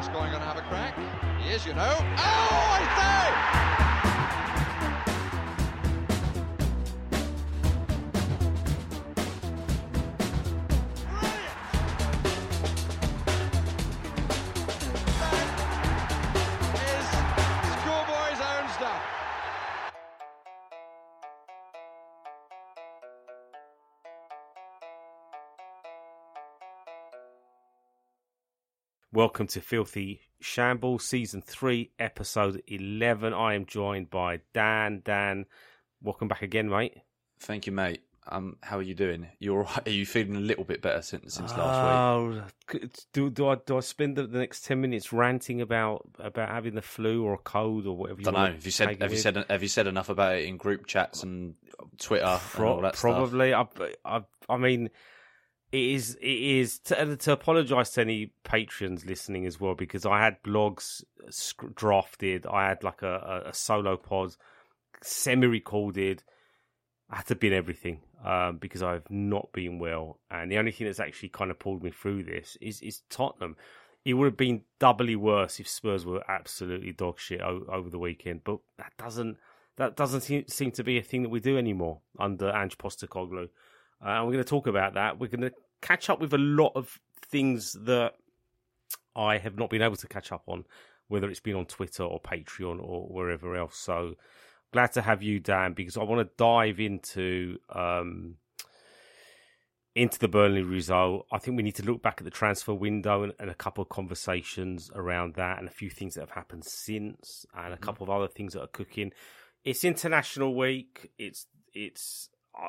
Gascoigne going to have a crack? He is, you know. Oh, I say! Welcome to Filthy Shambles, Season 3, Episode 11. I am joined by Dan. Dan, welcome back again, mate. Thank you, mate. Um, how are you doing? You all right? Are you feeling a little bit better since since last week? Oh, do, do, I, do I spend the, the next 10 minutes ranting about about having the flu or a cold or whatever you Don't know. Have you said have you said have you said enough about it in group chats and Twitter and Pro- all that stuff? probably. I, I, I mean, it is. It is to, to apologise to any patrons listening as well because I had blogs sc- drafted. I had like a, a, solo pod, semi-recorded. I had to bin everything um, because I've not been well, and the only thing that's actually kind of pulled me through this is is Tottenham. It would have been doubly worse if Spurs were absolutely dog shit o- over the weekend, but that doesn't that doesn't seem, seem to be a thing that we do anymore under Ange Postecoglou. Uh, and we're going to talk about that. We're going to catch up with a lot of things that I have not been able to catch up on, whether it's been on Twitter or Patreon or wherever else. So glad to have you, Dan, because I want to dive into um, into the Burnley result. I think we need to look back at the transfer window and, and a couple of conversations around that, and a few things that have happened since, and a couple of other things that are cooking. It's International Week. It's it's. Uh,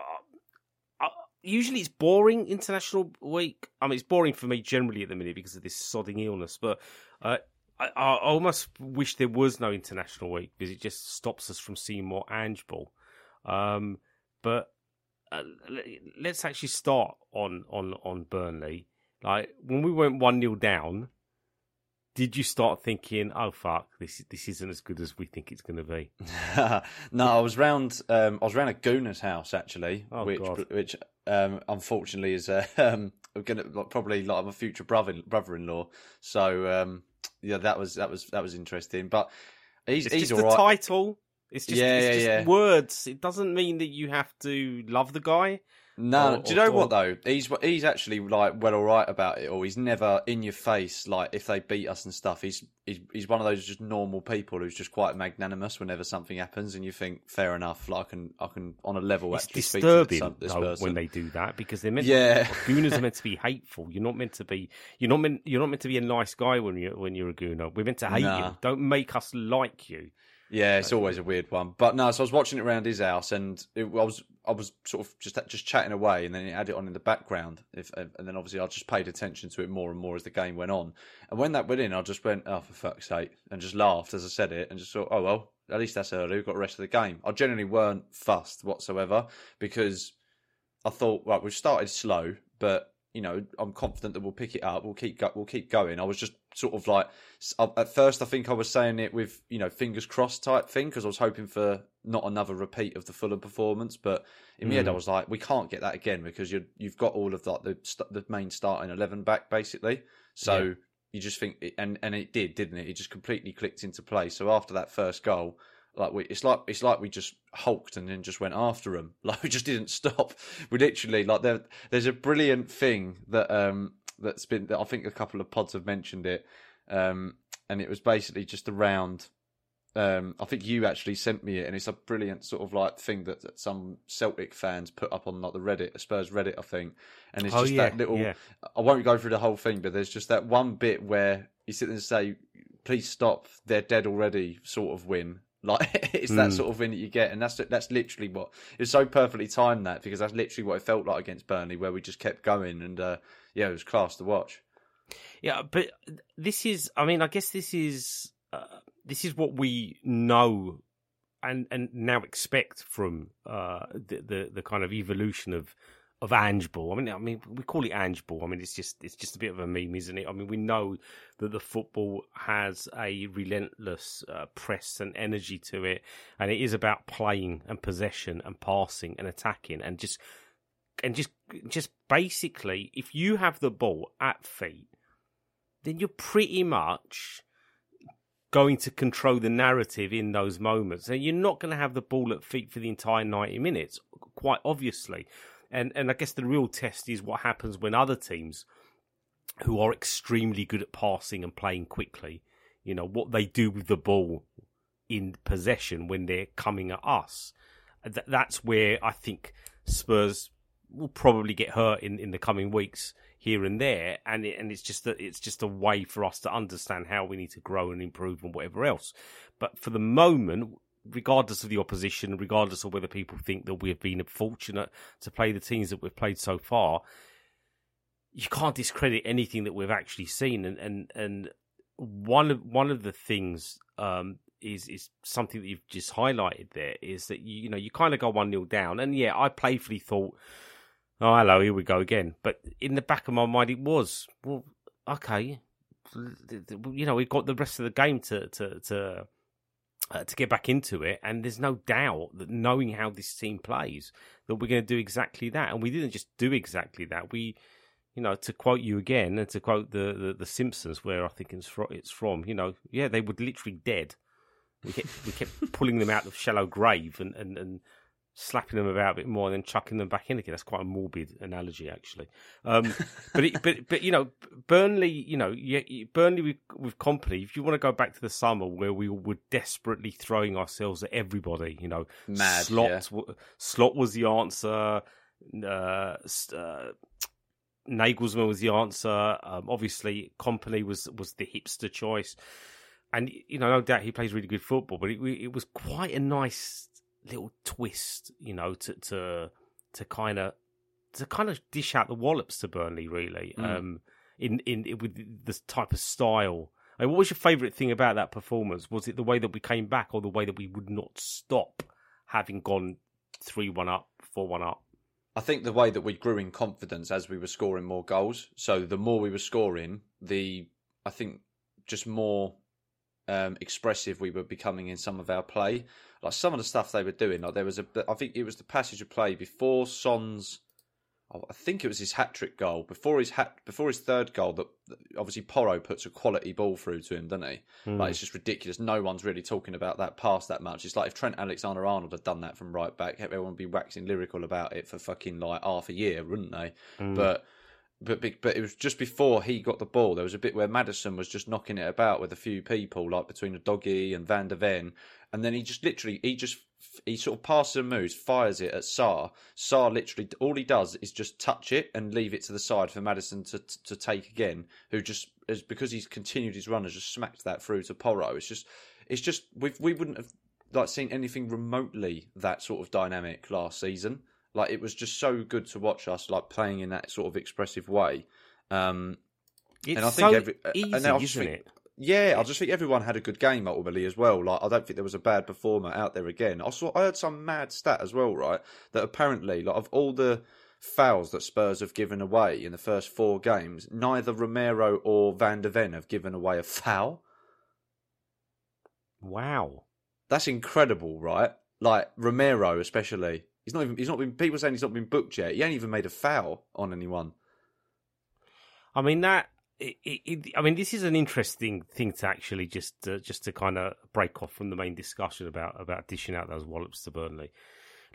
usually it's boring international week. I mean, it's boring for me generally at the minute because of this sodding illness. But uh, I, I almost wish there was no international week because it just stops us from seeing more Ange ball. Um, but uh, let's actually start on on on Burnley. Like when we went one 0 down, did you start thinking, "Oh fuck, this this isn't as good as we think it's going to be"? no, I was round. Um, I was round a Gooner's house actually, Oh, which God. which um, unfortunately is uh, um, gonna probably like my future brother brother in law. So um, yeah, that was that was that was interesting. But he's It's he's just all the title. It's just, Yeah, it's yeah, just yeah. words. It doesn't mean that you have to love the guy. No, Or- do you know or- what though? He's he's actually like well all right about it, or he's never in your face. Like if they beat us and stuff, he's he's he's one of those just normal people who's just quite magnanimous whenever something happens, and you think fair enough. Like I can I can on a level It's actually disturbing speak to this, though, person. when they do that because they're meant. Yeah. To, gooners are meant to be hateful. You're not meant to be. You're not meant. You're not meant to be a nice guy when you when you're a gooner. We're meant to hate Nah. you. Don't make us like you. Yeah, it's always a weird one. But no, so I was watching it around his house, and it, I was I was sort of just just chatting away, and then he had it on in the background. If and then obviously I just paid attention to it more and more as the game went on. And when that went in, I just went, "Oh, for fuck's sake!" and just laughed as I said it, and just thought, "Oh well, at least that's early. We've got the rest of the game." I generally weren't fussed whatsoever because I thought, right, we've started slow, but you know, I'm confident that we'll pick it up. We'll keep go- we'll keep going. I was just sort of like, at first, I think I was saying it with you know fingers crossed type thing because I was hoping for not another repeat of the Fulham performance. But in the end, I hmm. was like, we can't get that again because you you've got all of like the the main starting eleven back basically. So Yeah. you just think, and and it did, didn't it? It just completely clicked into place. So after that first goal, like we, it's like it's like we just hulked and then just went after them. Like we just didn't stop. We literally like there. There's a brilliant thing that um that's been. That I think a couple of pods have mentioned it, um, and it was basically just around. Um, I think you actually sent me it, and it's a brilliant sort of like thing that, that some Celtic fans put up on like the Reddit, Spurs Reddit, I think. And it's Oh, just yeah, that little. yeah. I won't go through the whole thing, but there's just that one bit where you sit there and say, "Please stop! They're dead already." Sort of win. Like it's that Mm. sort of win that you get, and that's that's literally what it's so perfectly timed that because that's literally what it felt like against Burnley, where we just kept going, and uh, yeah, it was class to watch. Yeah, but this is. I mean, I guess this is. Uh, this is what we know, and and now expect from uh, the, the the kind of evolution of of Ange Ball. I mean, I mean, we call it Ange Ball. I mean, it's just it's just a bit of a meme, isn't it? I mean, we know that the football has a relentless uh, press and energy to it, and it is about playing and possession and passing and attacking and just and just just basically, if you have the ball at feet then you're pretty much going to control the narrative in those moments. And you're not going to have the ball at feet for the entire 90 minutes, quite obviously. And and I guess the real test is what happens when other teams who are extremely good at passing and playing quickly, you know, what they do with the ball in possession when they're coming at us. That's where I think Spurs will probably get hurt in, in the coming weeks here and there, and it, and it's just a, it's just a way for us to understand how we need to grow and improve and whatever else. But for the moment, regardless of the opposition, regardless of whether people think that we have been fortunate to play the teams that we've played so far, you can't discredit anything that we've actually seen. And and and one of one of the things um, is is something that you've just highlighted there is that you, you know you kind of go one 0 down, and yeah, I playfully thought oh, hello, here we go again. But in the back of my mind, it was, well, okay, you know, we've got the rest of the game to, to, to, uh, to get back into it. And there's no doubt that knowing how this team plays, that we're going to do exactly that. And we didn't just do exactly that. We, you know, to quote you again, and to quote the, the, the Simpsons, where I think it's from, it's from, you know, yeah, they were literally dead. We kept, we kept pulling them out of shallow grave and, and, and slapping them about a bit more and then chucking them back in again. That's quite a morbid analogy, actually. Um, but it, but but you know, Burnley, you know, Burnley with, with Kompany. If you want to go back to the summer where we were desperately throwing ourselves at everybody, you know, Mad, slot yeah. slot was the answer. Uh, uh, Nagelsmann was the answer. Um, obviously, Kompany was was the hipster choice, and you know, no doubt he plays really good football. But it, it was quite a nice little twist, you know, to to to kind of to kind of dish out the wallops to Burnley, really. Mm. Um, in, in with this type of style. I mean, what was your favourite thing about that performance? Was it the way that we came back, or the way that we would not stop, having gone three one up, four one up? I think the way that we grew in confidence as we were scoring more goals. So the more we were scoring, the I think just more um, expressive we were becoming in some of our play. Like some of the stuff they were doing, like there was a, I think it was the passage of play before Son's, oh, I think it was his hat trick goal before his hat before his third goal that obviously Porro puts a quality ball through to him, doesn't he? Mm. Like it's just ridiculous. No one's really talking about that pass that much. It's like if Trent Alexander Arnold had done that from right back, everyone would be waxing lyrical about it for fucking like half a year, wouldn't they? Mm. But but but it was just before he got the ball. There was a bit where Madison was just knocking it about with a few people, like between Udogie and Van der Ven, and then he just literally he just he sort of passes and moves, fires it at Sarr. Sarr literally all he does is just touch it and leave it to the side for Madison to to take again. Who just is because he's continued his run has just smacked that through to Porro. It's just it's just we we wouldn't have like seen anything remotely that sort of dynamic last season. Like it was just so good to watch us like playing in that sort of expressive way. Um, it's and I think so every, easy, and I isn't think, it? Yeah, I just think everyone had a good game ultimately as well. Like I don't think there was a bad performer out there again. I saw I heard some mad stat as well, right? That apparently, like of all the fouls that Spurs have given away in the first four games, neither Romero or Van der Ven have given away a foul. Wow, that's incredible, right? Like Romero, especially. He's not even. He's not been. People saying he's not been booked yet. He ain't even made a foul on anyone. I mean that. It, it, I mean, this is an interesting thing to actually just uh, just to kind of break off from the main discussion about about dishing out those wallops to Burnley.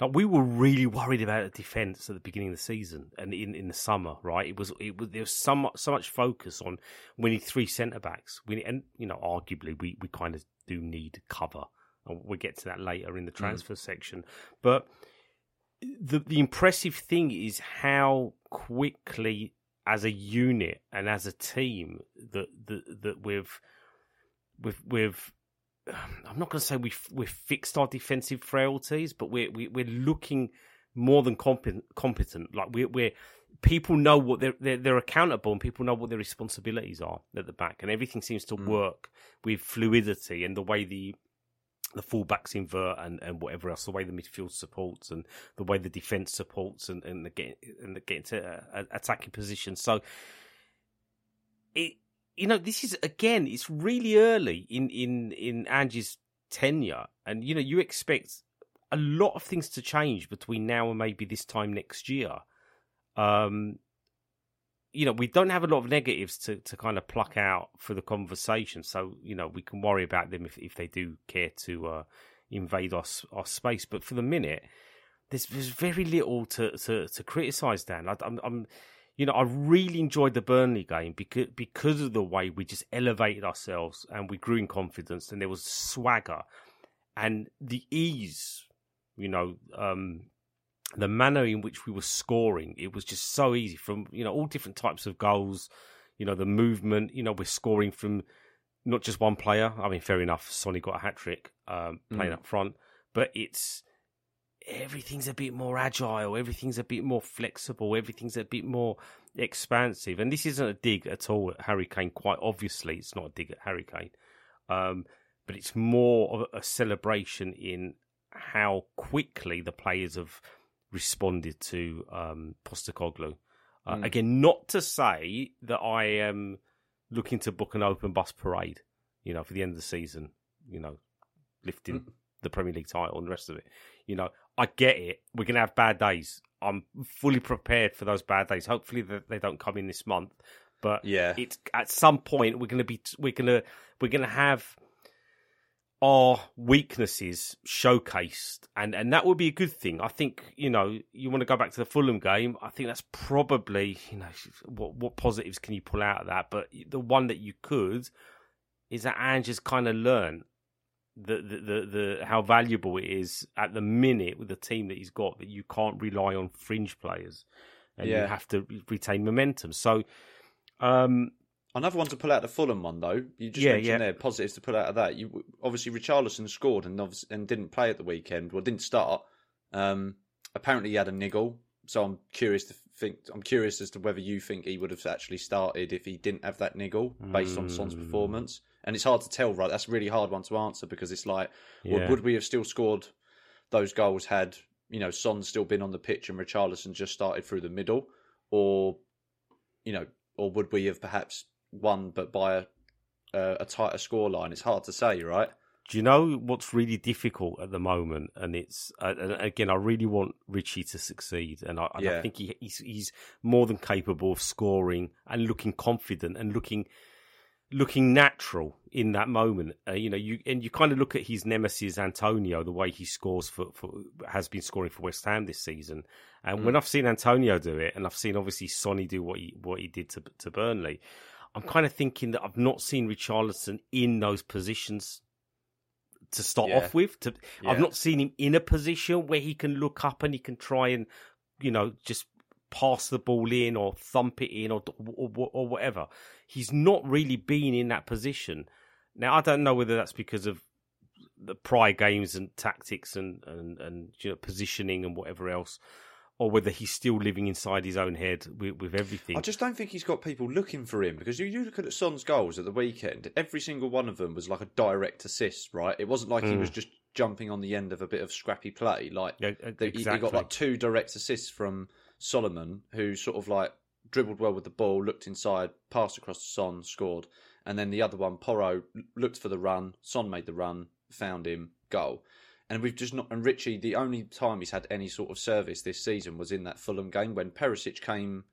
Like we were really worried about the defence at the beginning of the season and in, in the summer, right? It was it was there was so much, so much focus on we need three centre backs. We and you know arguably we, we kind of do need cover, and we'll get to that later in the mm. transfer mm. section. But the the impressive thing is how quickly, as a unit and as a team, that that that we've we've we've I'm not going to say we've we've fixed our defensive frailties, but we're we, are we are looking more than competent. competent. Like we're we're people know what they're, they're, they're accountable and people know what their responsibilities are at the back, and everything seems to mm. work with fluidity and the way the the fullbacks invert and, and whatever else, the way the midfield supports and the way the defence supports and, and the get and the get into uh, attacking positions. So it you know this is again it's really early in in in Ange's tenure, and you know you expect a lot of things to change between now and maybe this time next year. Um, you know, we don't have a lot of negatives to, to kind of pluck out for the conversation. So, you know, we can worry about them if, if they do care to uh, invade our, our space. But for the minute, there's, there's very little to, to, to criticise, Dan. I, I'm, I'm, you know, I really enjoyed the Burnley game because, because of the way we just elevated ourselves and we grew in confidence and there was swagger and the ease, you know, um, the manner in which we were scoring, it was just so easy from, you know, all different types of goals, you know, the movement, you know, we're scoring from not just one player. I mean, fair enough, Sonny got a hat trick um, playing mm. up front, but it's everything's a bit more agile, everything's a bit more flexible, everything's a bit more expansive. And this isn't a dig at all at Harry Kane, quite obviously, it's not a dig at Harry Kane. Um, but it's more of a celebration in how quickly the players have responded to um, Postecoglou. Uh, mm. Again, not to say that I am looking to book an open bus parade, you know, for the end of the season, you know, lifting mm. the Premier League title and the rest of it. You know, I get it. We're going to have bad days. I'm fully prepared for those bad days. Hopefully they don't come in this month. But yeah, it's at some point we're going to be we're going to we're going to have our weaknesses showcased, and and that would be a good thing. I think you know you want to go back to the Fulham game. I think that's probably you know what what positives can you pull out of that, but the one that you could is that Ange has kind of learned the, the the the how valuable it is at the minute with the team that he's got that you can't rely on fringe players and yeah. you have to retain momentum. So um Another one to pull out the Fulham one though. You just yeah, mentioned yeah. there positives to pull out of that. You obviously Richarlison scored and and didn't play at the weekend. Well, didn't start. Um, apparently, he had a niggle. So I'm curious to think. I'm curious as to whether you think he would have actually started if he didn't have that niggle based mm. on Son's hmm. performance. And it's hard to tell, right? That's a really hard one to answer because it's like, yeah. would, would we have still scored those goals had you know Son still been on the pitch and Richarlison just started through the middle, or you know, or would we have perhaps won, but by a, a, a tighter scoreline. It's hard to say, right? Do you know what's really difficult at the moment? And it's uh, and again, I really want Richie to succeed, and I, and yeah. I think he, he's he's more than capable of scoring and looking confident and looking looking natural in that moment. Uh, you know, you and you kind of look at his nemesis Antonio, the way he scores for, for has been scoring for West Ham this season. And mm. when I've seen Antonio do it, and I've seen obviously Sonny do what he what he did to to Burnley, I'm kind of thinking that I've not seen Richarlison in those positions to start yeah. off with. To, yeah. I've not seen him in a position where he can look up and he can try and, you know, just pass the ball in or thump it in or, or, or whatever. He's not really been in that position. Now I don't know whether that's because of the prior games and tactics and and and you know, positioning and whatever else or whether he's still living inside his own head with, with everything. I just don't think he's got people looking for him because you, you look at Son's goals at the weekend, every single one of them was like a direct assist, right? It wasn't like mm. he was just jumping on the end of a bit of scrappy play. Like yeah, exactly. he, he got like two direct assists from Solomon, who sort of like dribbled well with the ball, looked inside, passed across to Son, scored, and then the other one, Porro, looked for the run, Son made the run, found him, goal and we've just not. And Richie, the only time he's had any sort of service this season was in that Fulham game when Perisic came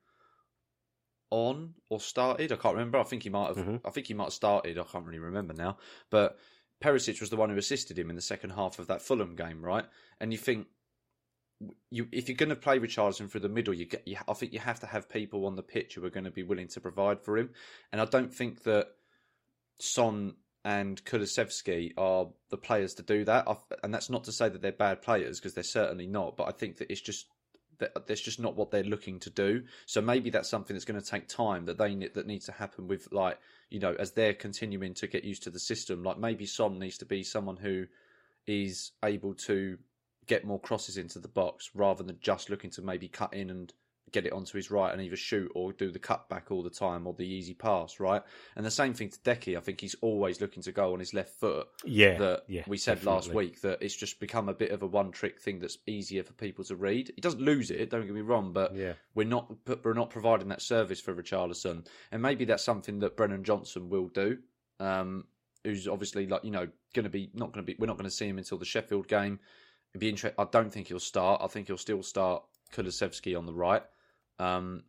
on or started. I can't remember. I think he might have. Mm-hmm. I think he might have started. I can't really remember now. But Perisic was the one who assisted him in the second half of that Fulham game, right? And you think. You, if you're going to play Richarlison through the middle, you get. You, I think you have to have people on the pitch who are going to be willing to provide for him, and I don't think that Son and Kulusevski are the players to do that. And that's not to say that they're bad players because they're certainly not. But I think that it's just that that's just not what they're looking to do. So maybe that's something that's going to take time that they that needs to happen with like you know as they're continuing to get used to the system. Like maybe Son needs to be someone who is able to get more crosses into the box rather than just looking to maybe cut in and get it onto his right and either shoot or do the cutback all the time or the easy pass, right? And the same thing to Deki. I think he's always looking to go on his left foot. Yeah. That yeah, we said definitely. last week that it's just become a bit of a one trick thing that's easier for people to read. He doesn't lose it, don't get me wrong, but yeah. we're not we're not providing that service for Richarlison. And maybe that's something that Brennan Johnson will do. Um, who's obviously like, you know, gonna be not gonna be we're not gonna see him until the Sheffield game. It'd be interesting. I don't think he'll start. I think he'll still start Kulusevski on the right. Um,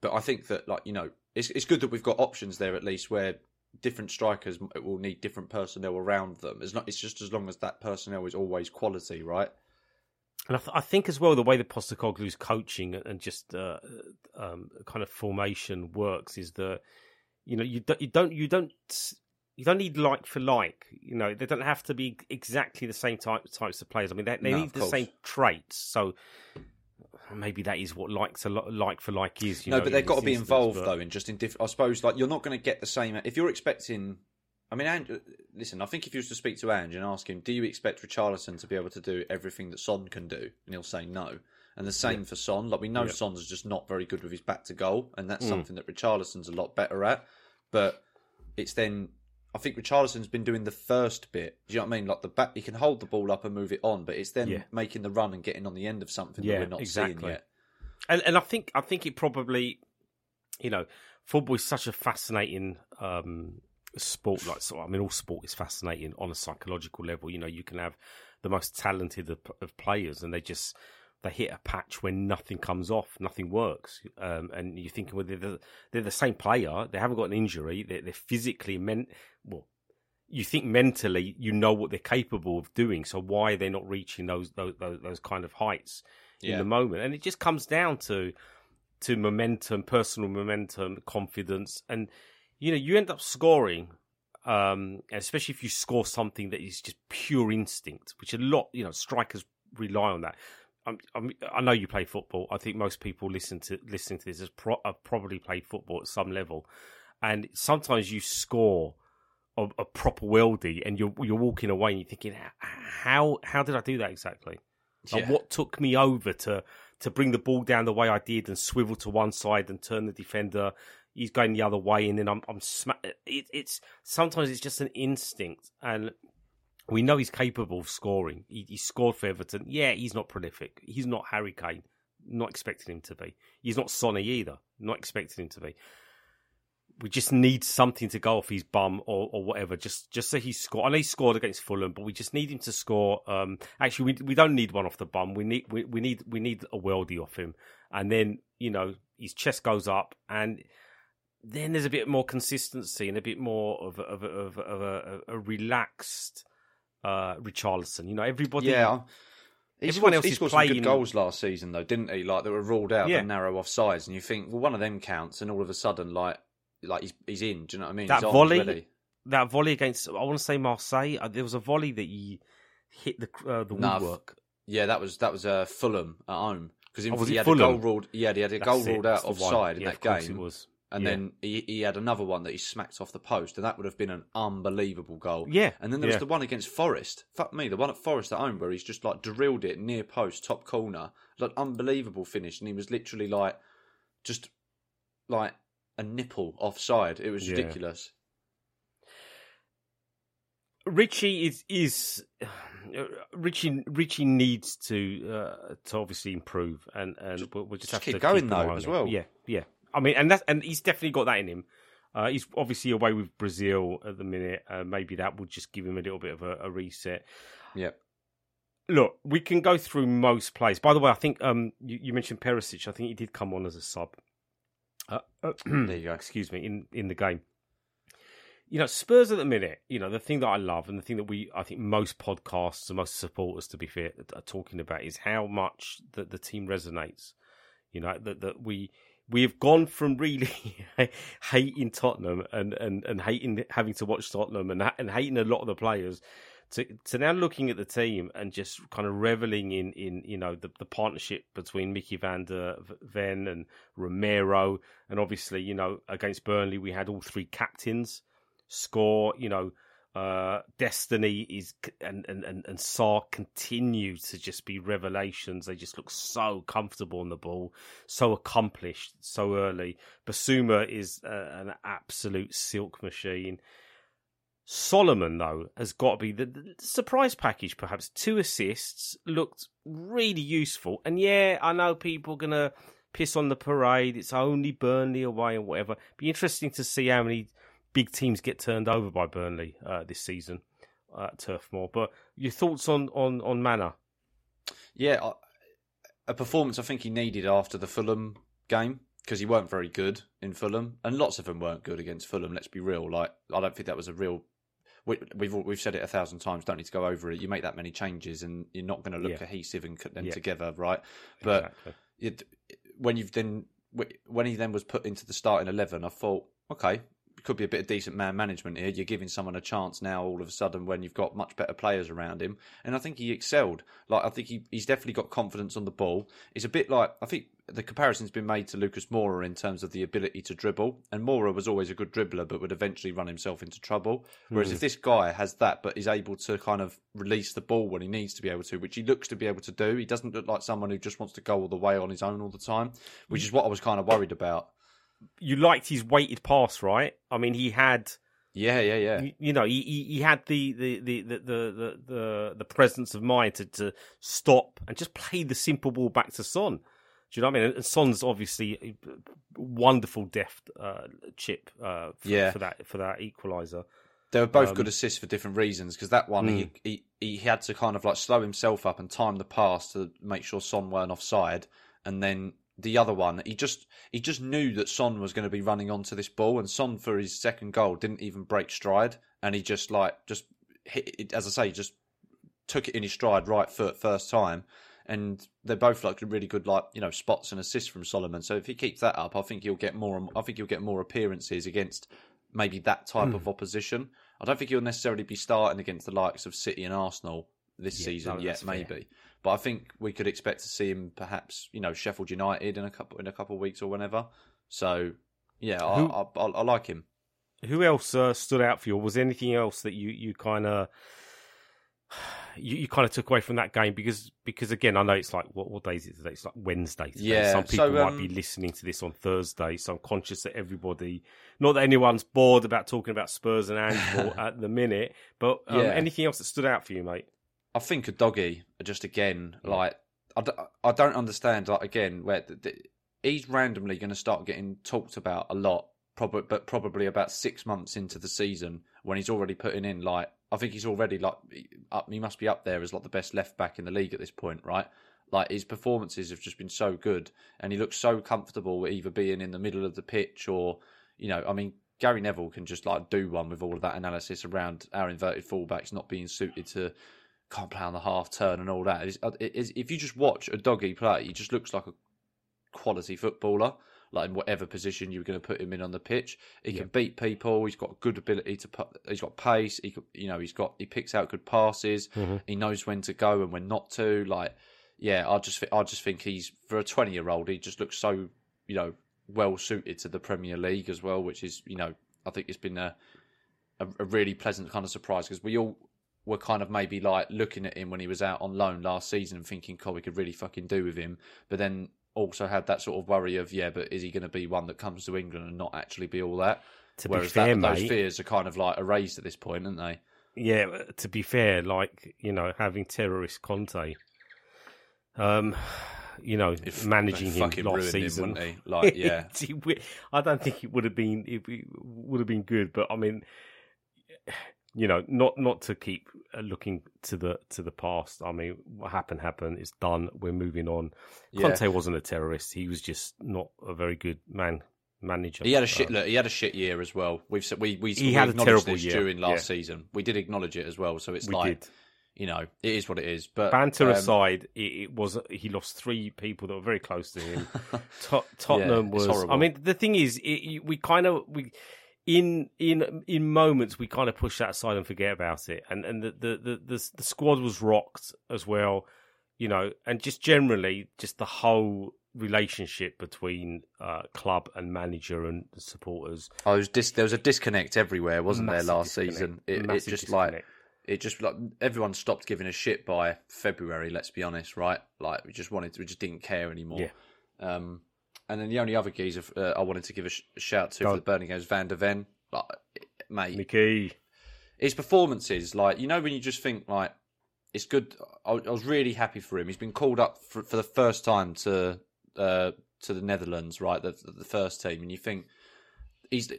but I think that like you know it's it's good that we've got options there at least where different strikers will need different personnel around them. It's not. It's just as long as that personnel is always quality, right? And I, th- I think as well the way the Postecoglou's coaching and just uh, um, kind of formation works is that you know you don't you don't you don't you don't need like for like. You know they don't have to be exactly the same type, types of players. I mean they, they No, need the course. same traits. So maybe that is what like to like for like is. You no, know, but they've got to be instance, involved but- though in just in different. I suppose like you're not going to get the same if you're expecting. I mean, and, listen. I think if you was to speak to Ange and ask him, "Do you expect Richarlison to be able to do everything that Son can do?" and he'll say no. And the same for Son. Like we know Yeah. Son's just not very good with his back to goal, and that's Mm. something that Richarlison's a lot better at. But it's then I think Richarlison's been doing the first bit. Do you know what I mean? Like the back, he can hold the ball up and move it on, but it's then Yeah. making the run and getting on the end of something Yeah, that we're not exactly. seeing yet. and and I think I think it probably, you know, football is such a fascinating um, sport. Like, so I mean, all sport is fascinating on a psychological level. You know, you can have the most talented of, of players, and they just they hit a patch when nothing comes off, nothing works, um, and you're thinking, well, they're the, they're the same player. They haven't got an injury. They're, they're physically meant well. You think mentally, you know what they're capable of doing. So why are they not reaching those those those, those kind of heights? in the moment. And it just comes down to to momentum, personal momentum, confidence, and you know you end up scoring, um, especially if you score something that is just pure instinct, which a lot you know strikers rely on that. I'm, I'm, I know you play football. I think most people listen to listening to this has pro- have probably played football at some level, and sometimes you score a, a proper worldie, and you're you're walking away and you're thinking, how how did I do that exactly? Like, Yeah. what took me over to to bring the ball down the way I did and swivel to one side and turn the defender? He's going the other way, and then I'm I'm sma- it, It's sometimes it's just an instinct, and we know he's capable of scoring. He, he scored for Everton. Yeah, he's not prolific. He's not Harry Kane. Not expecting him to be. He's not Sonny either. Not expecting him to be. We just need something to go off his bum or, or whatever. Just just so he scored. I know he scored against Fulham, but we just need him to score. Um, actually, we we don't need one off the bum. We need we, we need we need a worldie off him, and then you know his chest goes up, and then there's a bit more consistency and a bit more of a, of a, of a, of a, a relaxed uh, Richarlison. You know, everybody. Yeah. He Everyone scored, else he scored some good goals last season, though, didn't he? Like they were ruled out Yeah. for narrow offsides, and you think, well, one of them counts, and all of a sudden, like, like he's he's in. Do you know what I mean? That volley- that volley against I want to say Marseille. Uh, there was a volley that he hit the uh, the Nah, woodwork. Yeah, that was that was uh, Fulham at home because Oh, he had Fulham? a goal ruled. Yeah, he had a goal it, ruled out one. offside in Yeah, that game, It was. And Yeah. then he, he had another one that he smacked off the post, and that would have been an unbelievable goal. Yeah, And then there was yeah. the one against Forest. Fuck me, the one at Forest at home where he's just like drilled it near post, top corner, like unbelievable finish, and he was literally like just like a nipple offside. It was Yeah. ridiculous. Richie is is Richie Richie needs to uh, to obviously improve and and we'll, we'll just, just have keep to going, an though, as well. Yeah, yeah. I mean, and that's and he's definitely got that in him. Uh, he's obviously away with Brazil at the minute. Uh, maybe that would just give him a little bit of a, a reset. Yeah. Look, we can go through most plays. By the way, I think um, you, you mentioned Perisic. I think he did come on as a sub. Uh, There you go. excuse me, in, in the game. You know, Spurs at the minute, you know, the thing that I love and the thing that we, I think most podcasts and most supporters, to be fair, are talking about is how much that the team resonates. You know, that, that we, we have gone from really hating Tottenham and, and, and hating having to watch Tottenham and, and hating a lot of the players to, to now looking at the team and just kind of reveling in, in you know, the, the partnership between Mickey van der Ven and Romero. And obviously, you know, against Burnley, we had all three captains score. You know, uh, Destiny is and and and, and Sark continue to just be revelations. They just look so comfortable on the ball, so accomplished, so early. Bissouma is uh, an absolute silk machine. Solomon, though, has got to be the, the surprise package. Perhaps two assists looked really useful, and yeah, I know people are gonna piss on the parade. It's only Burnley away and whatever. Be interesting to see how many big teams get turned over by Burnley uh, this season uh, at Turf Moor. But your thoughts on on on Manor? Yeah, a performance I think he needed after the Fulham game. because he weren't very good in Fulham, and lots of them weren't good against Fulham. Let's be real. Like I don't think that was a real. We, we've we've said it a thousand times. Don't need to go over it. You make that many changes, and you're not going to look Yeah. cohesive and cut them Yeah. together, right? But Exactly. it, when you've then when he then was put into the starting eleven, I thought, okay, could be a bit of decent man management here. You're giving someone a chance now, all of a sudden, when you've got much better players around him, and I think he excelled. Like I think he, he's definitely got confidence on the ball. It's a bit like I think the comparison's been made to Lucas Moura in terms of the ability to dribble, and Moura was always a good dribbler, but would eventually run himself into trouble. Whereas if hmm. this guy has that, but is able to kind of release the ball when he needs to be able to, which he looks to be able to do, he doesn't look like someone who just wants to go all the way on his own all the time, which hmm. is what I was kind of worried about. You liked his weighted pass, right? I mean, he had. Yeah, yeah, yeah. you, you know, he, he he had the the, the, the, the, the the presence of mind to, to stop and just play the simple ball back to Son. Do you know what I mean? And Son's obviously a wonderful deft uh, chip uh, for, Yeah. for that for that equaliser. They were both Um, good assists for different reasons because that one he, he he had to kind of like slow himself up and time the pass to make sure Son weren't offside, and then the other one he just he just knew that Son was going to be running onto this ball, and Son for his second goal didn't even break stride, and he just like just hit it, as I say just took it in his stride right foot first time. And they're both like really good, like you know, spots and assists from Solomon. So if he keeps that up, I think he'll get more. I think he'll get more appearances against maybe that type hmm. of opposition. I don't think he'll necessarily be starting against the likes of City and Arsenal this Yeah, season no, yet, that's fair. But I think we could expect to see him perhaps, you know, Sheffield United in a couple in a couple of weeks or whenever. So yeah, I, Who- I, I, I like him. Who else uh, stood out for you? Or was there anything else that you you kind of you, you kind of took away from that game because because again I know it's like what what day is it today? It's like Wednesday. Today. Yeah, some people so, might be um, listening to this on Thursday, so I'm conscious that everybody, not that anyone's bored about talking about Spurs and Anfield at the minute, but um, Yeah. anything else that stood out for you, mate? I think Udogie uh, just again mm. like I, d- I don't understand like again where th th he's randomly going to start getting talked about a lot probably but probably about six months into the season when he's already putting in like I think he's already like up he must be up there as like the best left back in the league at this point right? Like his performances have just been so good and he looks so comfortable either being in the middle of the pitch or you know I mean Gary Neville can just like do one with all of that analysis around our inverted fullbacks not being suited to can't play on the half turn and all that. It's, uh, it is, if you just watch Udogie play, he just looks like a quality footballer. Like in whatever position you were going to put him in on the pitch, he can beat people. He's got good ability to put. He's got pace. He, you know, he's got. He picks out good passes. Mm-hmm. He knows when to go and when not to. Like, yeah, I just, I just think he's for a twenty-year-old. He just looks so, you know, well suited to the Premier League as well, which is, you know, I think it's been a, a really pleasant kind of surprise because we all were kind of maybe like looking at him when he was out on loan last season and thinking, "God, we could really fucking do with him," but then also had that sort of worry of, yeah, but is he going to be one that comes to England and not actually be all that? To Whereas be fair, that, those fears are kind of like erased at this point, aren't they? yeah. To be fair, like you know, having terrorist Conte, um, you know, If managing him last him, season, wouldn't he? Like, yeah. I don't think it would have been it would have been good, but I mean, you know, not not to keep uh, looking to the to the past. I mean, what happened happened. It's done. We're moving on. Yeah. Conte wasn't a terrorist. He was just not a very good man manager. He had a shit. Look, he had a shit year as well. We've we we, He we had a terrible year, during last yeah. season. We did acknowledge it as well. So it's we like did. you know it is what it is. But Banter um, aside, it, it was he lost three people that were very close to him. Tot- Tottenham it's was. horrible. I mean, the thing is, it, we kind of we in in in moments we kind of push that aside and forget about it, and and the the the, the, the squad was rocked as well, you know, and just generally just the whole relationship between uh, club and manager and the supporters. I was dis- there was a disconnect everywhere, wasn't Massive there, last disconnect. season? It, it just like it just like everyone stopped giving a shit by February. Let's be honest, right? Like we just wanted, to, we just didn't care anymore. Yeah. Um, and then the only other geezer uh, I wanted to give a, sh- a shout to for the Burning Games, Van der Ven. Like, mate, Mickey. his performances, like you know, when you just think like it's good. I, I was really happy for him. He's been called up for, for the first time to uh, to the Netherlands, right? The, the first team, and you think he's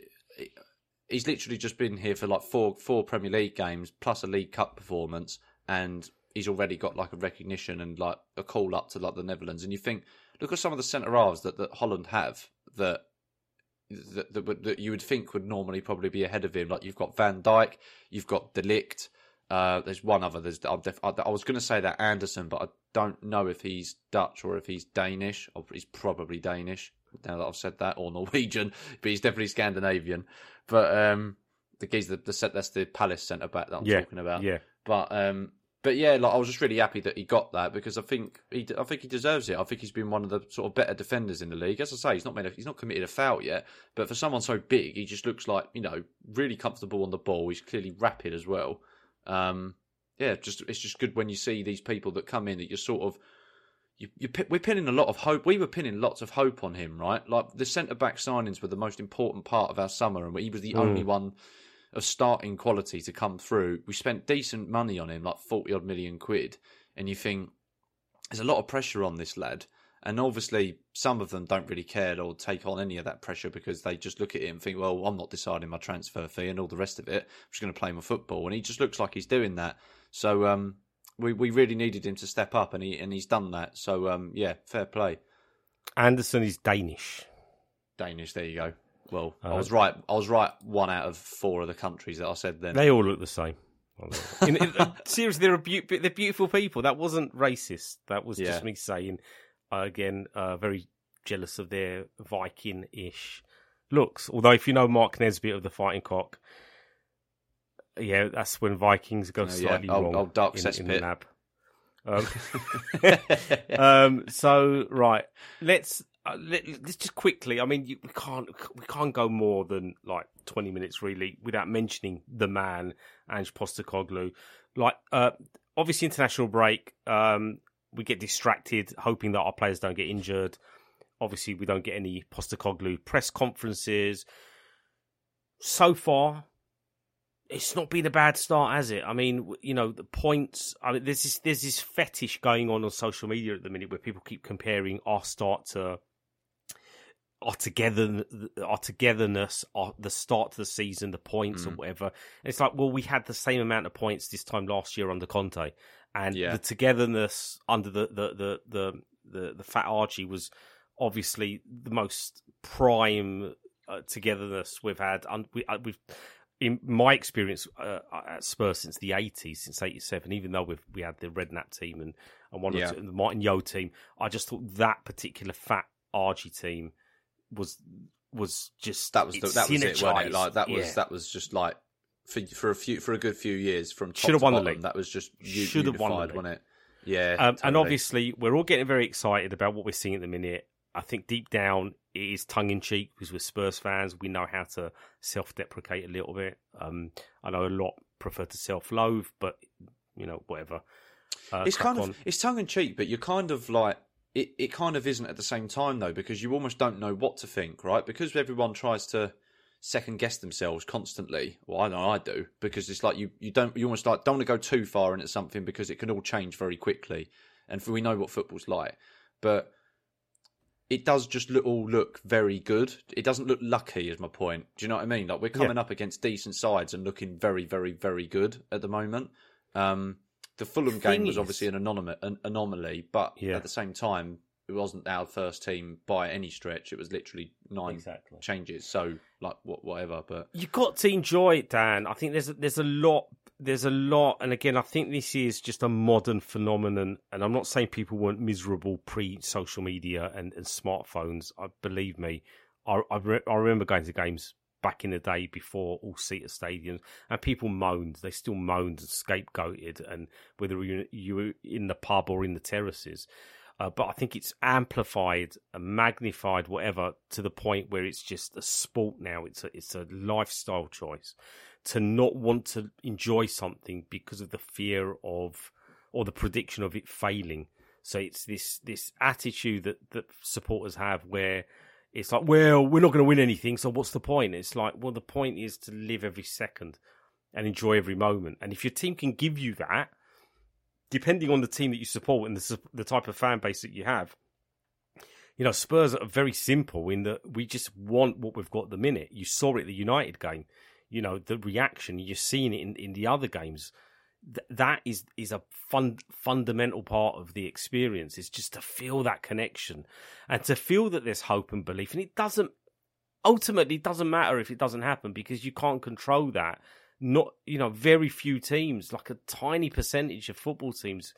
he's literally just been here for like four four Premier League games plus a League Cup performance, and he's already got like a recognition and like a call up to like the Netherlands. And you think, look at some of the centre halves that, that Holland have that that, that, that you would think would normally probably be ahead of him. Like you've got Van Dijk, you've got De Ligt. Uh, there's one other. There's i I was going to say that Andersen, but I don't know if he's Dutch or if he's Danish. Or he's probably Danish. Now that I've said that, or Norwegian, but he's definitely Scandinavian. But um, the geez, the, the that's the Palace centre back that I'm yeah, talking about. Yeah. But um, but yeah, like I was just really happy that he got that because I think he, I think he deserves it. I think he's been one of the sort of better defenders in the league. As I say, he's not made, a, he's not committed a foul yet, but for someone so big, he just looks like you know really comfortable on the ball. He's clearly rapid as well. Um, yeah, just it's just good when you see these people that come in that you're sort of you, you we're pinning a lot of hope. We were pinning lots of hope on him, right? Like the centre back signings were the most important part of our summer, and he was the mm. only one of starting quality to come through. We spent decent money on him, like 40 odd million quid. And you think there's a lot of pressure on this lad. And obviously, some of them don't really care or take on any of that pressure because they just look at it and think, well, I'm not deciding my transfer fee and all the rest of it. I'm just going to play my football. And he just looks like he's doing that. So um, we, we really needed him to step up, and he and he's done that. So um, yeah, fair play. Andersen is Danish. Danish, there you go. Well, uh, I was right. I was right. One out of four of the countries that I said then. They all look the same. in, in, uh, seriously, they're, be- they're beautiful people. That wasn't racist. That was yeah. just me saying. Uh, again, uh, very jealous of their Viking-ish looks. Although, if you know Mark Nesbitt of the Fighting Cock, yeah, that's when Vikings go slightly yeah. wrong. Oh, dark in, in the lab. Um, um, so right, let's uh, let, us just quickly. I mean, we can't we can't go more than like twenty minutes really without mentioning the man Ange Postecoglou. Like, uh, obviously, international break. Um, we get distracted, hoping that our players don't get injured. Obviously, we don't get any Postecoglou press conferences. So far, it's not been a bad start, has it? I mean, you know, the points. I mean, there's this there's this fetish going on on social media at the minute where people keep comparing our start to our together our togetherness, our, the start to the season, the points mm. or whatever. And it's like, well, we had the same amount of points this time last year under Conte, and yeah. the togetherness under the the the the the, the Fat Archie was obviously the most prime uh, togetherness we've had. And we, uh, we've in my experience uh, at Spurs since the 80s, since 87, even though we've, we had the Redknapp team and, and one yeah. of the Martin Jol team, I just thought that particular fat Archie team was was just that was the, that was it, wasn't it? Like that was yeah. that was just like for for a few for a good few years from should have won bottom, the league. That was just you should have won, the league. wasn't it? Yeah, um, totally. and obviously we're all getting very excited about what we're seeing at the minute. I think deep down it is tongue in cheek because we're Spurs fans. We know how to self deprecate a little bit. Um, I know a lot prefer to self loathe, but you know whatever. Uh, it's kind on. of it's tongue in cheek, but you're kind of like it. It kind of isn't at the same time though, because you almost don't know what to think, right? Because everyone tries to second guess themselves constantly. Well, I know I do because it's like you you don't you almost like don't want to go too far into something because it can all change very quickly, and we know what football's like, but it does just look, all look very good. It doesn't look lucky, is my point. Do you know what I mean? Like we're coming yeah. up against decent sides and looking very, very, very good at the moment. Um, the Fulham game was obviously an, anomaly, an anomaly, but yeah. at the same time, it wasn't our first team by any stretch. It was literally nine exactly. changes. So like what, whatever. But you got to enjoy it, Dan. I think there's a, there's a lot there's a lot, and again, I think this is just a modern phenomenon. And I'm not saying people weren't miserable pre social media and, and, smartphones. I believe me, I, I, re- I, remember going to games back in the day before all seater stadiums, and people moaned. They still moaned and scapegoated, and whether you, were in the pub or in the terraces. Uh, but I think it's amplified and magnified, whatever, to the point where it's just a sport now. It's a it's a lifestyle choice to not want to enjoy something because of the fear of or the prediction of it failing. So it's this this attitude that that supporters have where it's like, well, we're not going to win anything, so what's the point? It's like, well, the point is to live every second and enjoy every moment. And if your team can give you that, depending on the team that you support and the the type of fan base that you have, you know, Spurs are very simple in that we just want what we've got the minute. You saw it the United game you know the reaction you're seeing it in, in the other games th- that is is a fun, fundamental part of the experience. Is just to feel that connection and to feel that there's hope and belief. And it doesn't ultimately it doesn't matter if it doesn't happen because you can't control that. Not you know very few teams, like a tiny percentage of football teams,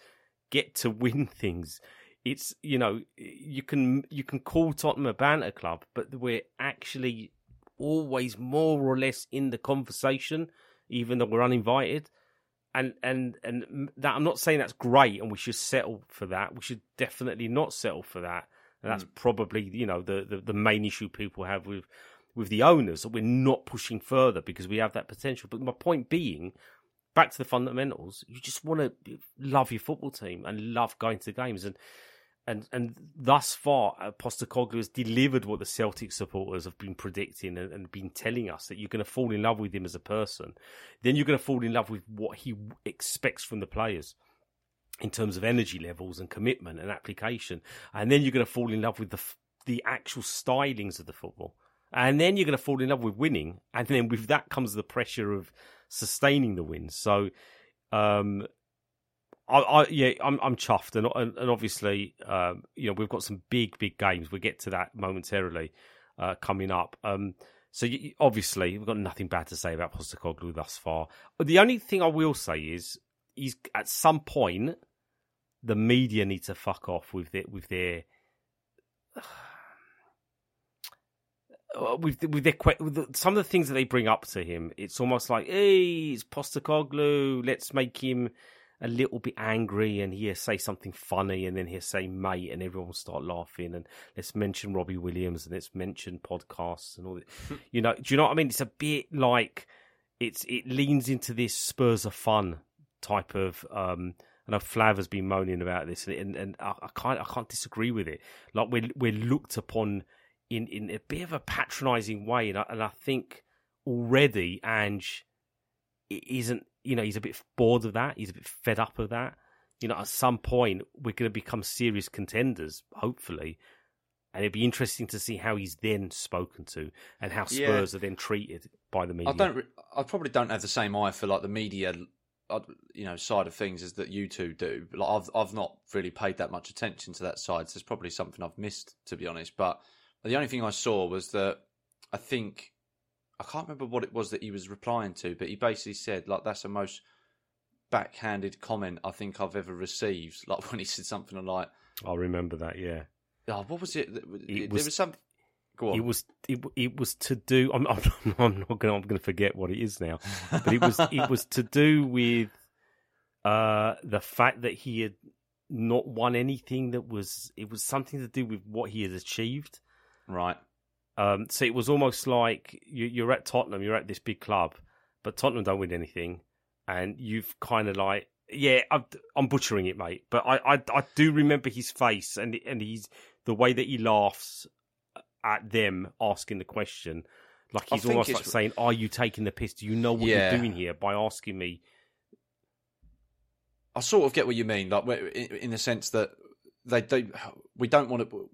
get to win things. It's you know you can you can call Tottenham a banter club, but we're actually always more or less in the conversation, even though we're uninvited. And and and that I'm not saying that's great, and we should settle for that. We should definitely not settle for that. And that's mm. probably you know the, the the main issue people have with with the owners that we're not pushing further because we have that potential. But my point being, back to the fundamentals, you just want to love your football team and love going to games and and and thus far, uh, Postecoglou has delivered what the Celtic supporters have been predicting and, and been telling us that you're going to fall in love with him as a person. Then you're going to fall in love with what he expects from the players in terms of energy levels and commitment and application, and then you're going to fall in love with the the actual stylings of the football, and then you're going to fall in love with winning, and then with that comes the pressure of sustaining the wins. So. Um, I, I, yeah, I'm I'm chuffed, and and, and obviously, um, you know, we've got some big big games. We'll get to that momentarily uh, coming up. Um, so you, obviously, we've got nothing bad to say about Postecoglou thus far. The only thing I will say is, he's at some point, the media need to fuck off with it with their. with with their with some of the things that they bring up to him, it's almost like, hey, it's Postecoglou. Let's make him a little bit angry and he'll say something funny and then he'll say mate and everyone will start laughing and let's mention Robbie Williams and let's mention podcasts and all that. you know, do you know what I mean? It's a bit like it's it leans into this Spurs of fun type of um I know Flav has been moaning about this and and, and I, I can't I can't disagree with it. Like we're we're looked upon in, in a bit of a patronising way and I, and I think already Ange isn't you know, he's a bit bored of that. He's a bit fed up of that. You know, at some point, we're going to become serious contenders, hopefully. And it'd be interesting to see how he's then spoken to and how Spurs yeah. are then treated by the media. I don't. I probably don't have the same eye for like the media, uh, you know, side of things as that you two do. Like I've I've not really paid that much attention to that side. So it's probably something I've missed, to be honest. But the only thing I saw was that I think I can't remember what it was that he was replying to, but he basically said like that's the most backhanded comment I think I've ever received. Like when he said something like, "I remember that." Yeah. Oh, what was it? it was, there was some. Go on. It was it, it was to do. I'm, I'm, I'm not going. I'm going to forget what it is now. But it was it was to do with uh, the fact that he had not won anything. That was it was something to do with what he had achieved. Right. Um, so it was almost like you, are at Tottenham, you're at this big club, but Tottenham don't win anything, and you've kind of like, yeah, I'm, I'm, butchering it, mate, but I, I, I do remember his face and and he's the way that he laughs at them asking the question, like he's almost like saying, "Are you taking the piss? Do you know what yeah. you're doing here by asking me?" I sort of get what you mean, like in the sense that they, they we don't want to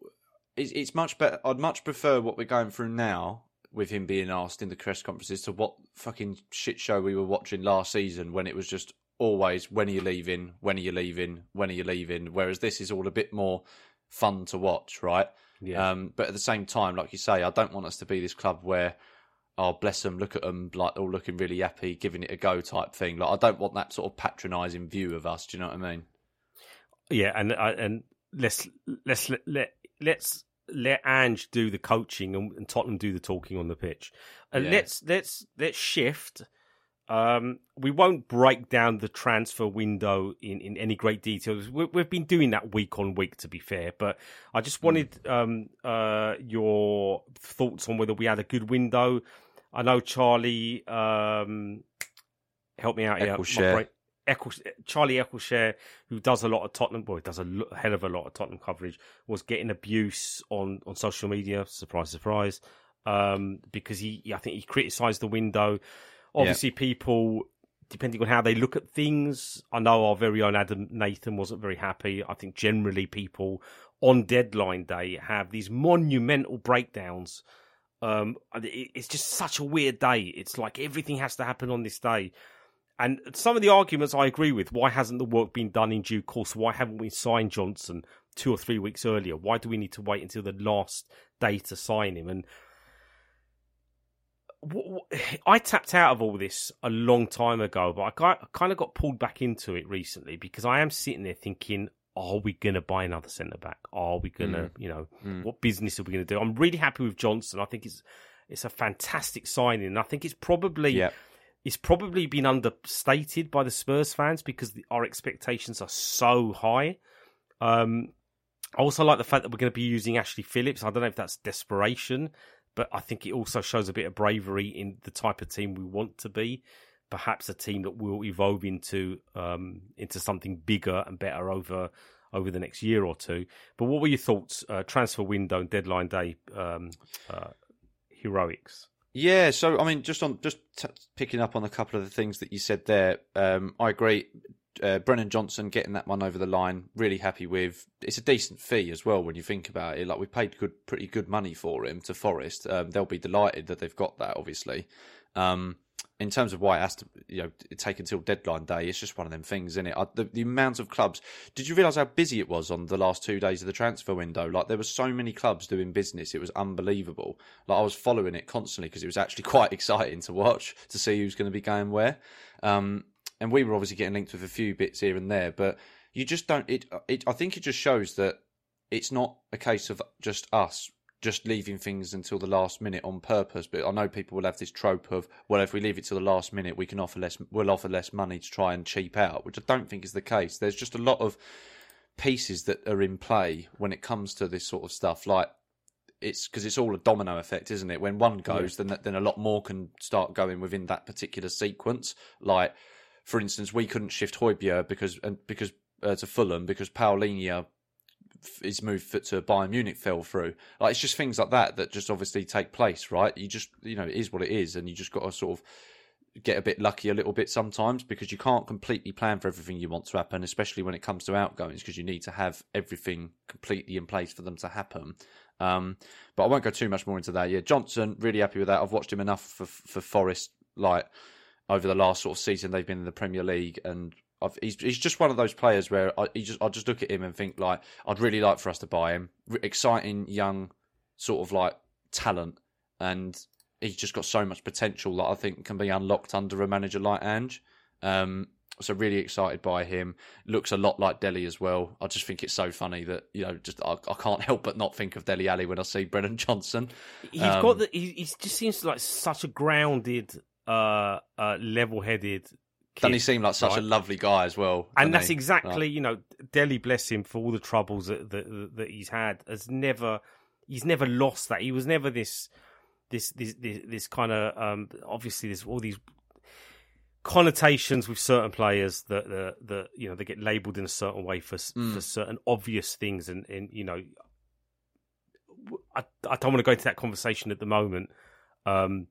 it's, it's much better. I'd much prefer what we're going through now with him being asked in the press conferences to what fucking shit show we were watching last season when it was just always when are you leaving, when are you leaving, when are you leaving. Whereas this is all a bit more fun to watch, right? Yeah. Um, but at the same time, like you say, I don't want us to be this club where, oh bless them, look at them, like all looking really happy, giving it a go type thing. Like I don't want that sort of patronising view of us. Do you know what I mean? Yeah, and uh, and let's let's let, let let's let Ange do the coaching and, and Tottenham do the talking on the pitch. And yeah. let's let's let's shift. Um, we won't break down the transfer window in, in any great detail. We, have been doing that week on week, to be fair. But I just hmm. wanted um, uh, your thoughts on whether we had a good window. I know Charlie um, help me out here. Charlie Eccleshare, who does a lot of Tottenham, boy, does a hell of a lot of Tottenham coverage, was getting abuse on, on social media. Surprise, surprise. Um, because he, I think he criticised the window. Obviously, yeah. people, depending on how they look at things, I know our very own Adam Nathan wasn't very happy. I think generally people on deadline day have these monumental breakdowns. Um, it's just such a weird day. It's like everything has to happen on this day And some of the arguments I agree with. Why hasn't the work been done in due course? Why haven't we signed Johnson two or three weeks earlier? Why do we need to wait until the last day to sign him? And I tapped out of all this a long time ago, but I, kind of got pulled back into it recently because I am sitting there thinking, are we going to buy another centre back? Are we going to, mm. you know, mm. what business are we going to do? I'm really happy with Johnson. I think it's it's a fantastic signing. And I think it's probably yeah. It's probably been understated by the Spurs fans because the, our expectations are so high. Um, I also like the fact that we're going to be using Ashley Phillips. I don't know if that's desperation, but I think it also shows a bit of bravery in the type of team we want to be. Perhaps a team that will evolve into um, into something bigger and better over over the next year or two. But what were your thoughts? Uh, transfer window and deadline day um, uh, heroics. Yeah, so I mean, just on just t- picking up on a couple of the things that you said there, um, I agree uh, Brennan Johnson getting that one over the line, really happy with. It's a decent fee as well when you think about it. Like we paid good, pretty good money for him to Forest. Um, they'll be delighted that they've got that. Obviously, um, in terms of why it has to, you know, take until deadline day, it's just one of them things, isn't it? the, the amount of clubs. Did you realise how busy it was on the last two days of the transfer window? Like there were so many clubs doing business, it was unbelievable. Like I was following it constantly because it was actually quite exciting to watch to see who's going to be going where. Um, and we were obviously getting linked with a few bits here and there, but you just don't. It, it I think it just shows that it's not a case of just us just leaving things until the last minute on purpose. But I know people will have this trope of, well, if we leave it to the last minute, we can offer less. We'll offer less money to try and cheap out, which I don't think is the case. There's just a lot of pieces that are in play when it comes to this sort of stuff. Like it's because it's all a domino effect, isn't it? When one goes, yeah. then then a lot more can start going within that particular sequence. Like for instance, we couldn't shift Højbjerg because and because uh, to Fulham because Palhinha his move to Bayern Munich fell through. Like it's just things like that that just obviously take place, right? You just you know it is what it is, and you just got to sort of get a bit lucky a little bit sometimes because you can't completely plan for everything you want to happen, especially when it comes to outgoings, because you need to have everything completely in place for them to happen. Um, but I won't go too much more into that. Yeah, Johnson, really happy with that. I've watched him enough for for Forest, like over the last sort of season they've been in the Premier League, and I've, he's he's just one of those players where I just I just look at him and think like I'd really like for us to buy him, exciting young sort of like talent, and he's just got so much potential that I think can be unlocked under a manager like Ange. Um, so really excited by him. Looks a lot like Dele as well. I just think it's so funny that you know, just I, I can't help but not think of Dele Alli when I see Brennan Johnson. He's um, got the. He, he just seems like such a grounded uh, uh, level-headed. Doesn't he seem like such right? a lovely guy as well? And that's he? exactly, right. you know, Dele bless him for all the troubles that, that that he's had, has never, he's never lost that. He was never this, this, this, this, this kind of, um, obviously, there's all these connotations with certain players that that, that you know they get labelled in a certain way for mm. for certain obvious things, and and you know, I I don't want to go into that conversation at the moment. Um,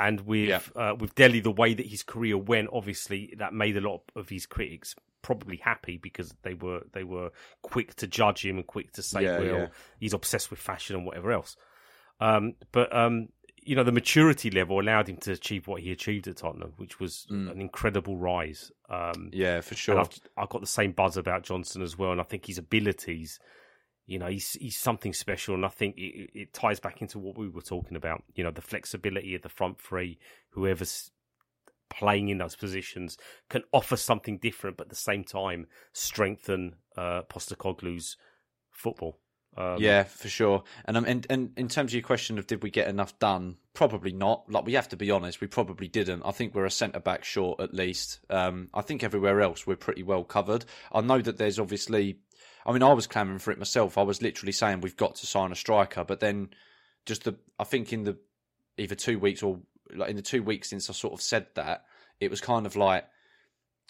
and with yeah. uh, with Dele, the way that his career went, obviously that made a lot of his critics probably happy because they were they were quick to judge him and quick to say, yeah, well, yeah. he's obsessed with fashion and whatever else. Um, but um, you know, the maturity level allowed him to achieve what he achieved at Tottenham, which was mm. an incredible rise. Um, yeah, for sure. I've, I've, got the same buzz about Johnson as well, and I think his abilities you know, he's he's something special, and I think it, it, ties back into what we were talking about. You know, the flexibility of the front three, whoever's playing in those positions can offer something different, but at the same time strengthen uh, Postecoglou's football. Um, yeah, for sure. And um, and, and in terms of your question of did we get enough done? Probably not. Like we have to be honest, we probably didn't. I think we're a centre back short at least. Um, I think everywhere else we're pretty well covered. I know that there's obviously I mean, I was clamoring for it myself. I was literally saying we've got to sign a striker, but then just the I think in the either two weeks or like in the two weeks since I sort of said that, it was kind of like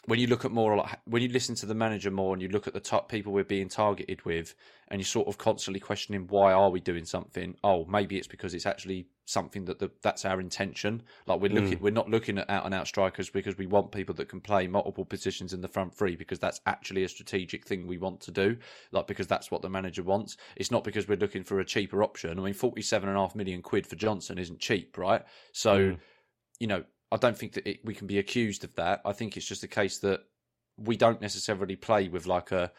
when you look at more like when you listen to the manager more and you look at the top people we're being targeted with and you're sort of constantly questioning why are we doing something oh maybe it's because it's actually something that the, that's our intention like we're looking mm. we're not looking at out and out strikers because we want people that can play multiple positions in the front three because that's actually a strategic thing we want to do like because that's what the manager wants it's not because we're looking for a cheaper option i mean 47 and a half million quid for johnson isn't cheap right so mm. you know I don't think that it, we can be accused of that. I think it's just a case that we don't necessarily play with like a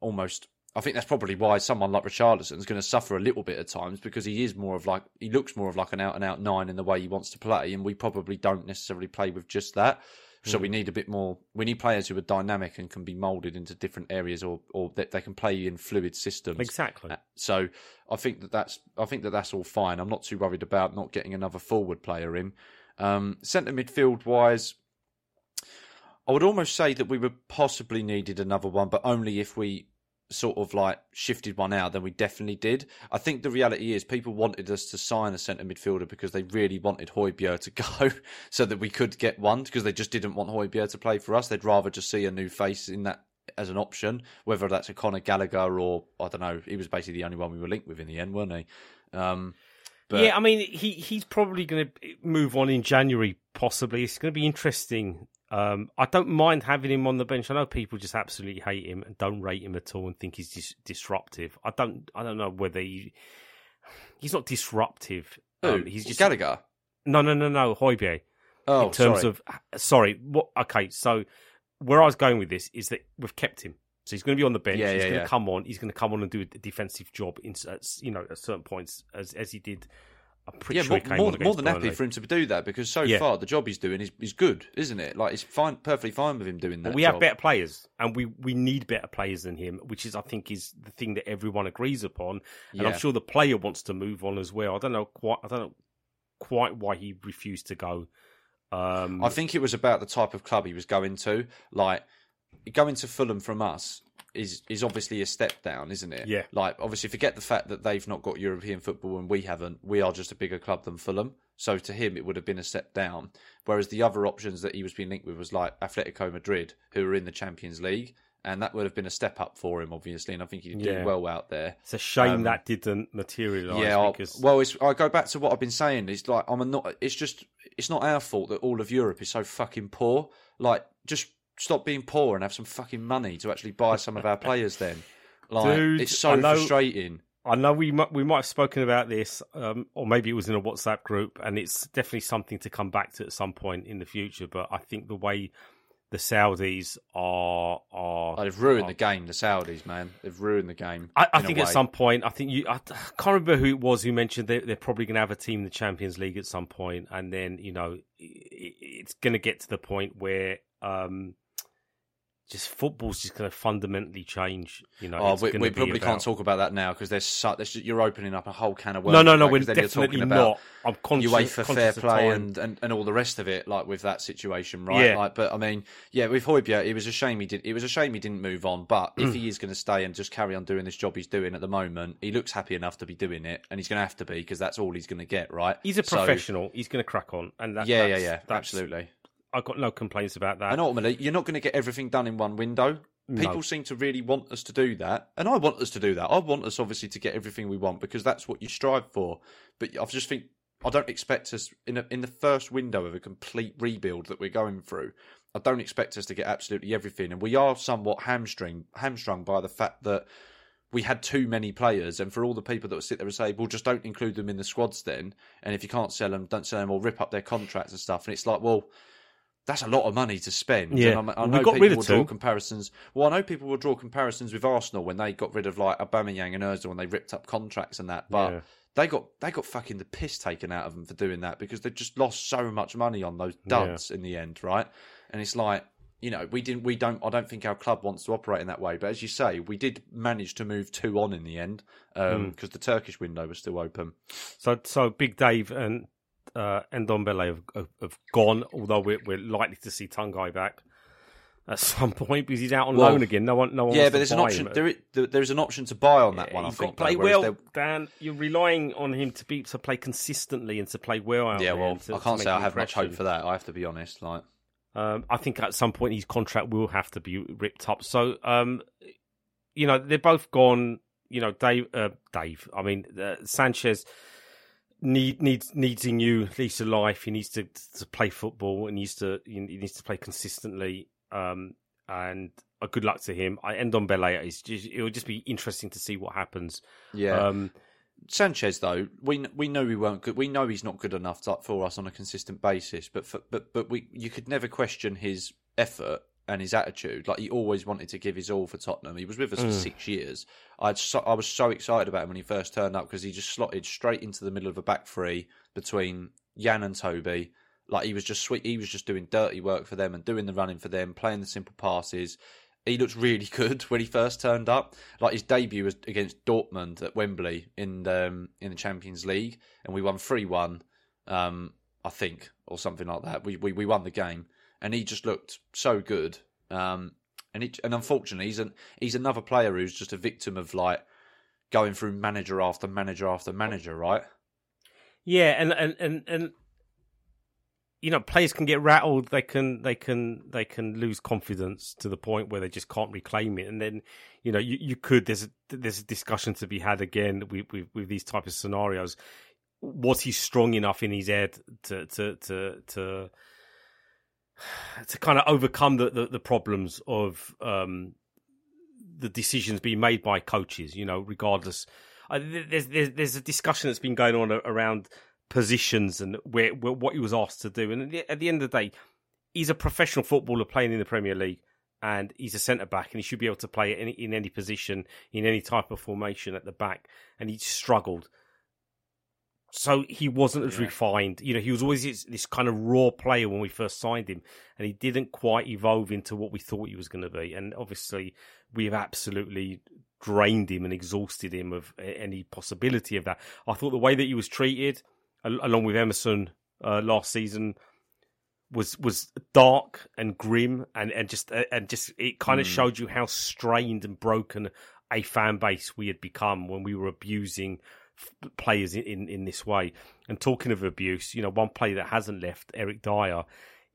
almost. I think that's probably why someone like Richarlison is going to suffer a little bit at times because he is more of like he looks more of like an out and out nine in the way he wants to play, and we probably don't necessarily play with just that. So we need a bit more. We need players who are dynamic and can be molded into different areas, or or that they can play in fluid systems. Exactly. Uh, So I think that that's I think that that's all fine. I'm not too worried about not getting another forward player in. Um, centre midfield wise, I would almost say that we would possibly needed another one, but only if we sort of like shifted one out, then we definitely did. I think the reality is people wanted us to sign a centre midfielder because they really wanted Højbjerg to go so that we could get one because they just didn't want Højbjerg to play for us. They'd rather just see a new face in that as an option, whether that's a Conor Gallagher or I don't know. He was basically the only one we were linked with in the end, weren't he? Um, but yeah, I mean, he he's probably going to move on in January. Possibly, it's going to be interesting. Um, I don't mind having him on the bench. I know people just absolutely hate him and don't rate him at all and think he's dis- disruptive. I don't. I don't know whether he, he's not disruptive. Who? Um, he's just Gallagher. no, no, no, no. Højbjerg. Oh, in terms sorry. of sorry, what? Okay, so where I was going with this is that we've kept him. So he's going to be on the bench. Yeah, he's yeah, going yeah. to come on. He's going to come on and do a defensive job in at, you know at certain points as as he did. I'm pretty yeah, sure more, he came more, more than happy for him to do that because so Yeah. far the job he's doing is, is good, isn't it? Like it's fine, perfectly fine with him doing that. But we job. have better players, and we, we need better players than him, which is I think is the thing that everyone agrees upon. And Yeah. I'm sure the player wants to move on as well. I don't know quite. I don't know quite why he refused to go. Um, I think it was about the type of club he was going to. Like going to Fulham from us is is obviously a step down, isn't it? Yeah. Like obviously, forget the fact that they've not got European football and we haven't. We are just a bigger club than Fulham. So to him, it would have been a step down. Whereas the other options that he was being linked with was like Atletico Madrid, who are in the Champions League, and that would have been a step up for him, obviously. And I think he did Yeah. well out there. it's a shame um, that didn't materialise. Yeah, because well, it's, I go back to what I've been saying. It's like I'm a not. It's just it's not our fault that all of Europe is so fucking poor. Like, just stop being poor and have some fucking money to actually buy some of our players. Then, like, Dude, it's so I know- frustrating. I know we might, we might have spoken about this, um, or maybe it was in a WhatsApp group, and it's definitely something to come back to at some point in the future. But I think the way the Saudis are are Oh, they've ruined are- the game. The Saudis, man, they've ruined the game. I, I think at some point, I think you. I, can't remember who it was who mentioned they, they're probably going to have a team in the Champions League at some point, and then you know it, it's going to get to the point where um, just football's just going to fundamentally change. You know, Oh, we, we probably about- can't talk about that now because there's, su- there's you're opening up a whole can of worms. No, no, no, we're 'cause then you're definitely talking about not. I'm conscious. UEFA fair conscious of play and, and, and all the rest of it, like with that situation, right? Yeah. Like, but I mean, yeah, with Højbjerg, it was a shame he did. It was a shame he didn't move on. But if he is going to stay and just carry on doing this job he's doing at the moment, he looks happy enough to be doing it, and he's going to have to be because that's all he's going to get, right? He's a So- professional. He's going to crack on, and that, yeah, yeah, yeah, absolutely. I've got no complaints about that. And ultimately, you're not going to get everything done in one window. People No. seem to really want us to do that, and I want us to do that. I want us obviously to get everything we want because that's what you strive for. But I just think I don't expect us in a, in the first window of a complete rebuild that we're going through. I don't expect us to get absolutely everything, and we are somewhat hamstring hamstrung by the fact that we had too many players, and for all the people that would sit there and say, "Well, just don't include them in the squads then," and if you can't sell them, don't sell them, or rip up their contracts and stuff. And it's like, well, that's a lot of money to spend. Yeah. and I, I We know got people rid of will draw comparisons. Well, I know people will draw comparisons with Arsenal when they got rid of like Aubameyang and Özil when they ripped up contracts and that, but. Yeah. They got they got fucking the piss taken out of them for doing that because they just lost so much money on those duds in the end, right? And it's like you know we didn't we don't I don't think our club wants to operate in that way. But as you say, we did manage to move two on in the end because Hmm. the Turkish window was still open. So, so Big Dave and uh, Ndombele have, have, have gone. Although we're, we're likely to see Tanguy back at some point because he's out on Well, loan again. No one, no one. yeah, but to there's an option. There, there's an option to buy on that one. I He's think got to play well, Dan. You're relying on him to be to play consistently and to play well Yeah, well, to- I can't say I have much hope for that. I have to be honest. Like, Um, I think at some point his contract will have to be ripped up. So, um, you know, they're both gone. You know, Dave. Uh, Dave. I mean, uh, Sanchez need needs needs a new lease of life. He needs to to play football. and needs to he needs to play consistently. Um, and uh, good luck to him. I end on. It's just, it'll just be interesting to see what happens. yeah, Um, Sanchez, though, we we know we weren't good. We know he's not good enough to, for us on a consistent basis. But for, but but we you could never question his effort and his attitude. Like he always wanted to give his all for Tottenham. He was with us for six years. I so, I was so excited about him when he first turned up because he just slotted straight into the middle of a back three between Jan and Toby. Like he was just sweet. He was just doing dirty work for them and doing the running for them, playing the simple passes. He looked really good when he first turned up. Like his debut was against Dortmund at Wembley in the, um, in the Champions League, and we won three one, um, I think, or something like that. We, we we won the game, and he just looked so good. Um, and he, and unfortunately, he's an he's another player who's just a victim of like going through manager after manager after manager, right? Yeah, and and and and you know, players can get rattled. They can they can they can lose confidence to the point where they just can't reclaim it. And then, you know, you, you could there's a, there's a discussion to be had again with, with with these type of scenarios. Was he strong enough in his head to to to to to kind of overcome the, the, the problems of um, the decisions being made by coaches? You know, regardless. There's, there's there's a discussion that's been going on around positions and where, where, what he was asked to do. And at the, at the, end of the day, he's a professional footballer playing in the Premier League, and he's a centre back, and he should be able to play in, in any position in any type of formation at the back. And he struggled. So he wasn't as yeah. refined. You know, he was always this, this, kind of raw player when we first signed him, and he didn't quite evolve into what we thought he was going to be. And obviously, we have absolutely drained him and exhausted him of any possibility of that. I thought the way that he was treated along with Emerson uh, last season was was dark and grim and and just uh, and just it kind of mm. showed you how strained and broken a fan base we had become when we were abusing players in, in, in this way. And talking of abuse, you know, one player that hasn't left, Eric Dier,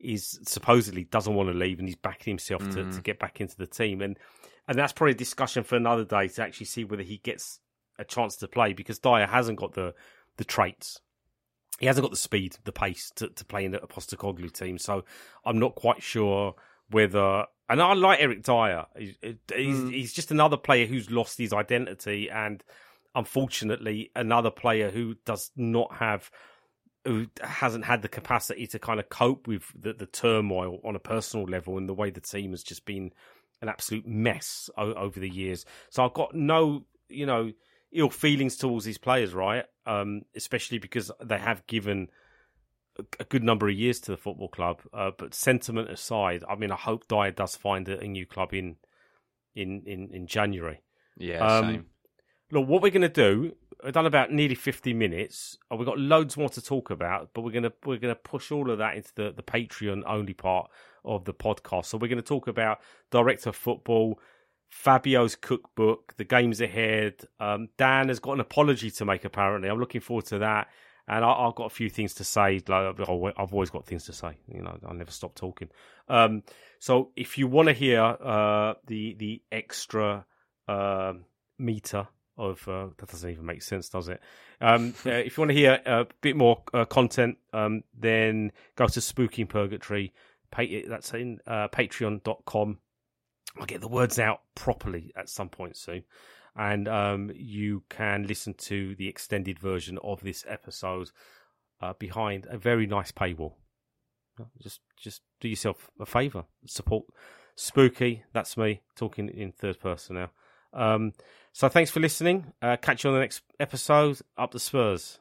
is supposedly doesn't want to leave and he's backing himself mm. to, to mm. get back into the team. And and that's probably a discussion for another day to actually see whether he gets a chance to play because Dier hasn't got the the traits he hasn't got the speed, the pace to, to play in the Postecoglou team. So I'm not quite sure whether. And I like Eric Dier. He's, he's, mm. he's just another player who's lost his identity, and unfortunately, another player who does not have, who hasn't had the capacity to kind of cope with the, the turmoil on a personal level and the way the team has just been an absolute mess o- over the years. So I've got no, you know ill feelings towards these players, right? Um, especially because they have given a, good number of years to the football club. Uh, but sentiment aside, I mean, I hope Dier does find a, a new club in in in, in January. Yeah, um, same. Look, what we're going to do. We've done about nearly fifty minutes. Uh, we've got loads more to talk about, but we're gonna we're gonna push all of that into the the Patreon only part of the podcast. So we're going to talk about director of football Fabio's cookbook, the games ahead. Um, Dan has got an apology to make. Apparently, I'm looking forward to that. And I, have got a few things to say. Like I've always got things to say. You know, I never stop talking. Um, so if you want to hear uh, the the extra uh, meter of uh, that doesn't even make sense, does it? Um, uh, if you want to hear a bit more uh, content, um, then go to Spooky Purgatory. Pay, that's in uh, patreon.com I'll get the words out properly at some point soon. And um, you can listen to the extended version of this episode uh, behind a very nice paywall. Just, just do yourself a favour. Support Spooky. That's me talking in third person now. So thanks for listening. Uh, catch you on the next episode. Up the Spurs.